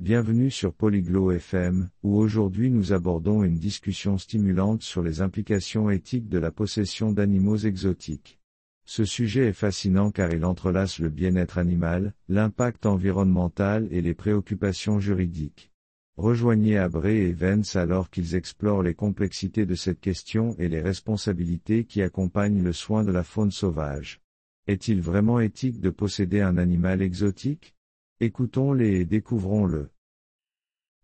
Bienvenue sur Polyglot FM, où aujourd'hui nous abordons une discussion stimulante sur les implications éthiques de la possession d'animaux exotiques. Ce sujet est fascinant car il entrelace le bien-être animal, l'impact environnemental et les préoccupations juridiques. Rejoignez Abré et Vence alors qu'ils explorent les complexités de cette question et les responsabilités qui accompagnent le soin de la faune sauvage. Est-il vraiment éthique de posséder un animal exotique? Écoutons-les et découvrons-le.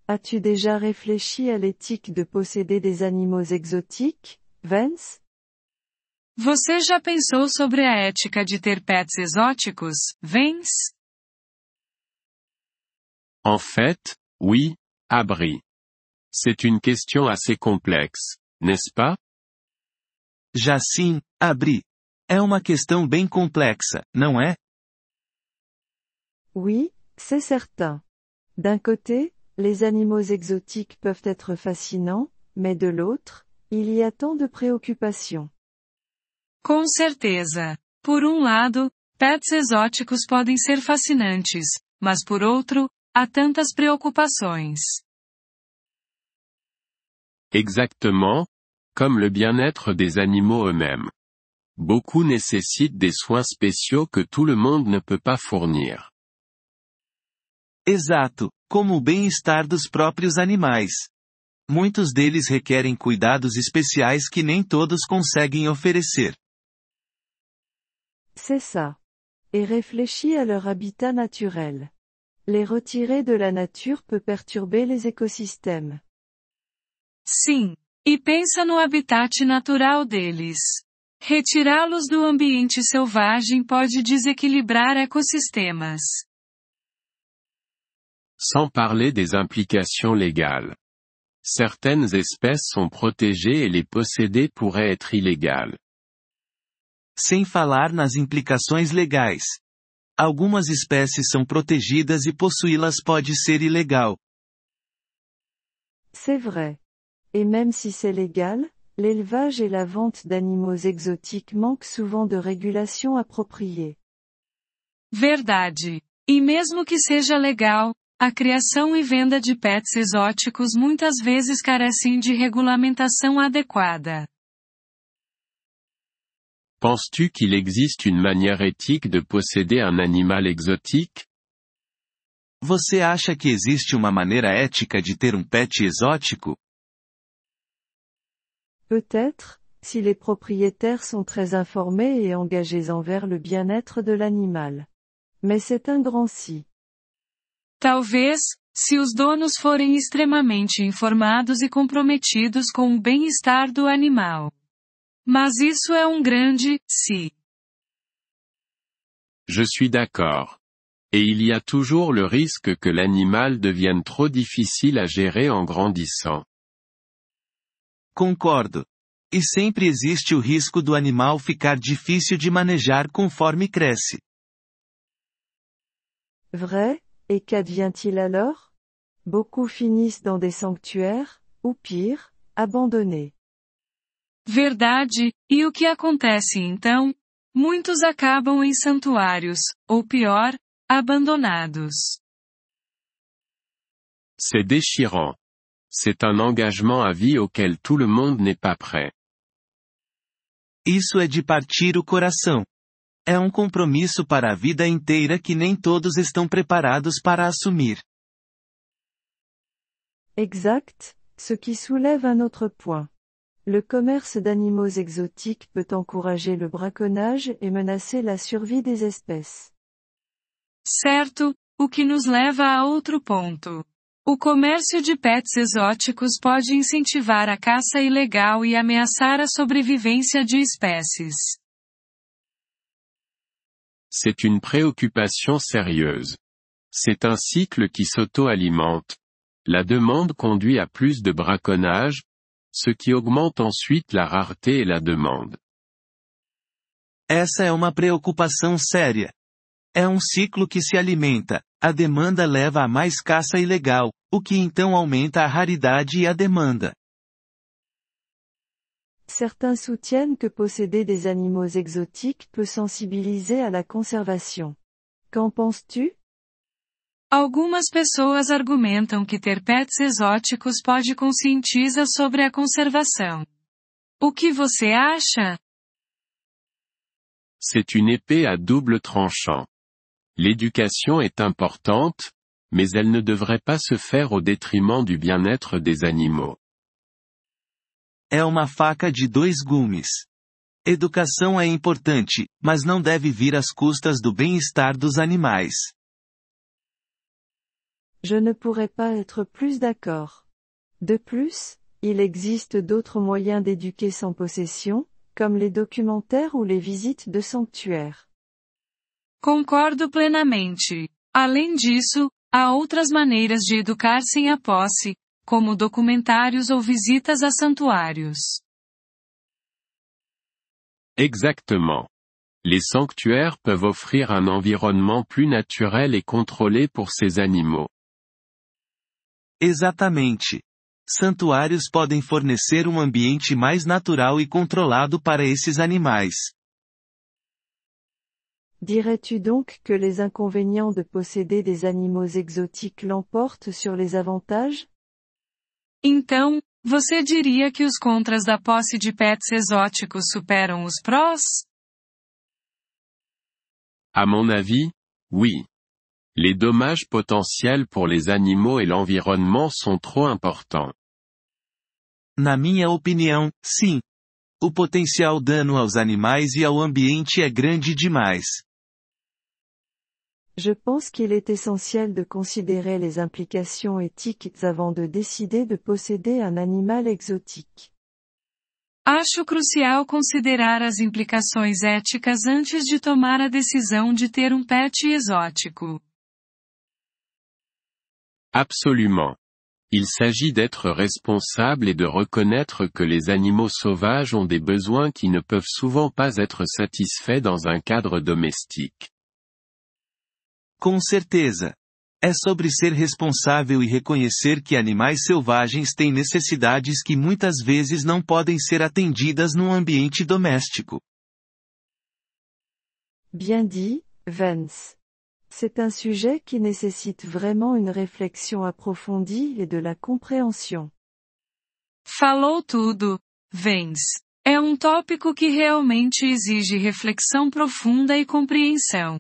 As-tu déjà réfléchi à l'éthique de posséder des animaux exotiques, Vance? Você já pensou sobre a ética de ter pets exóticos, Vance? En fait, oui, Abri. C'est une question assez complexe, n'est-ce pas? Já sim, Abri. É uma questão bem complexa, não é? Oui, c'est certain. D'un côté, les animaux exotiques peuvent être fascinants, mais de l'autre, il y a tant de préoccupations. Com certeza. Por um lado, pets exóticos podem ser fascinantes, mas por outro, há tantas preocupações. Exactement, comme le bien-être des animaux eux-mêmes. Beaucoup nécessitent des soins spéciaux que tout le monde ne peut pas fournir. Exato, como o bem-estar dos próprios animais. Muitos deles requerem cuidados especiais que nem todos conseguem oferecer. C'est ça. Et réfléchis à leur habitat naturel. Les retirer de la nature peut perturber les écosystèmes. Sim. E pensa no habitat natural deles. Retirá-los do ambiente selvagem pode desequilibrar ecossistemas. Sans parler des implications légales. Certaines espèces sont protégées et les posséder pourrait être illégal. Sem falar nas implicações legais. Algumas espécies são protegidas e possuí-las pode ser ilegal. C'est vrai. Et même si c'est légal, l'élevage et la vente d'animaux exotiques manquent souvent de régulation appropriée. Verdade. E mesmo que seja legal, a criação e venda de pets exóticos muitas vezes carecem de regulamentação adequada. Penses-tu qu'il existe une manière éthique de posséder un animal exotique? Você acha que existe uma maneira ética de ter um pet exótico? Peut-être, si les propriétaires sont très informés et engagés envers le bien-être de l'animal. Mais c'est un grand si. Talvez, se os donos forem extremamente informados e comprometidos com o bem-estar do animal. Mas isso é um grande si. Je suis d'accord. Et il y a toujours le risque que l'animal devienne trop difficile à gérer en grandissant. Concordo. E sempre existe o risco do animal ficar difícil de manejar conforme cresce. Vrai, et qu'advient-il alors? Beaucoup finissent dans des sanctuaires, ou pire, abandonnés. Verdade, e o que acontece então? Muitos acabam em santuários, ou pior, abandonados. C'est déchirant. C'est un engagement à vie auquel tout le monde n'est pas prêt. Isso é de partir o coração. É um compromisso para a vida inteira que nem todos estão preparados para assumir. Exact, ce qui soulève un autre point. Le commerce d'animaux exotiques peut encourager le braconnage et menacer la survie des espèces. Certo, o que nos leva a outro ponto. O comércio de pets exóticos pode incentivar a caça ilegal e ameaçar a sobrevivência de espécies. C'est une préoccupation sérieuse. C'est un cycle qui s'auto-alimente. La demande conduit à plus de braconnage, ce qui augmente ensuite la rareté et la demande. Essa é uma preocupação séria. É um ciclo que se alimenta, a demanda leva a mais caça ilegal, o que então aumenta a raridade e a demanda. Certains soutiennent que posséder des animaux exotiques peut sensibiliser à la conservation. Qu'en penses-tu? Algumas pessoas argumentam que ter pets exóticos pode conscientiza sobre a conservação. O que você acha? C'est une épée à double tranchant. L'éducation est importante, mais elle ne devrait pas se faire au détriment du bien-être des animaux. É uma faca de dois gumes. Educação é importante, mas não deve vir às custas do bem-estar dos animais. Je ne pourrais pas être plus d'accord. De plus, il existe d'autres moyens d'éduquer sans possession, comme les documentaires ou les visites de sanctuaires. Concordo plenamente. Além disso, há outras maneiras de educar sem a posse, como documentários ou visitas a santuários. Exactement. Les sanctuaires peuvent offrir un environnement plus naturel et contrôlé pour ces animaux. Exatamente. Santuários podem fornecer um ambiente mais natural e controlado para esses animais. Dirais-tu donc que les inconvénients de posséder des animaux exotiques l'emportent sur les avantages Então, você diria que os contras da posse de pets exóticos superam os prós? À mon avis, oui. Les dommages potentiels pour les animaux et l'environnement sont trop importants. Na minha opinião, sim. O potencial dano aos animais e ao ambiente é grande demais. Je pense qu'il est essentiel de considérer les implications éthiques avant de décider de posséder un animal exotique. Acho crucial considerar as implicações éticas antes de tomar a decisão de ter um pet exótico. Absolument. Il s'agit d'être responsable et de reconnaître que les animaux sauvages ont des besoins qui ne peuvent souvent pas être satisfaits dans un cadre domestique. Com certeza. É sobre ser responsável e reconhecer que animais selvagens têm necessidades que muitas vezes não podem ser atendidas num ambiente doméstico. Bien dit, Vance. C'est un sujet qui nécessite vraiment une réflexion approfondie et de la compréhension. Falou tudo, Vance. É um tópico que realmente exige reflexão profunda e compreensão.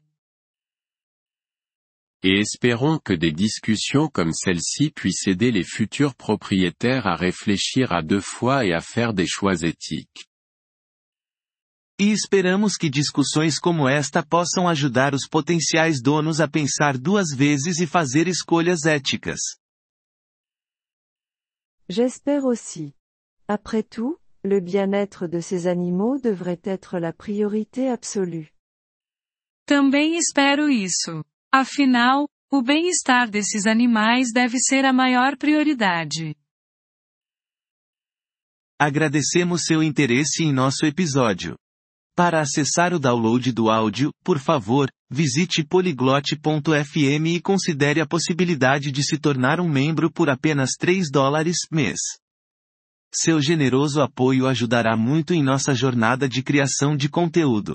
Et espérons que des discussions comme celle-ci puissent aider les futurs propriétaires à réfléchir à deux fois et à faire des choix éthiques. E esperamos que discussões como esta possam ajudar os potenciais donos a pensar duas vezes e fazer escolhas éticas. J'espère aussi. Après tout, le bien-être de ces animaux devrait être la priorité absolue. Também espero isso. Afinal, o bem-estar desses animais deve ser a maior prioridade. Agradecemos seu interesse em nosso episódio. Para acessar o download do áudio, por favor, visite poliglote.fm e considere a possibilidade de se tornar um membro por apenas 3 dólares mês. Seu generoso apoio ajudará muito em nossa jornada de criação de conteúdo.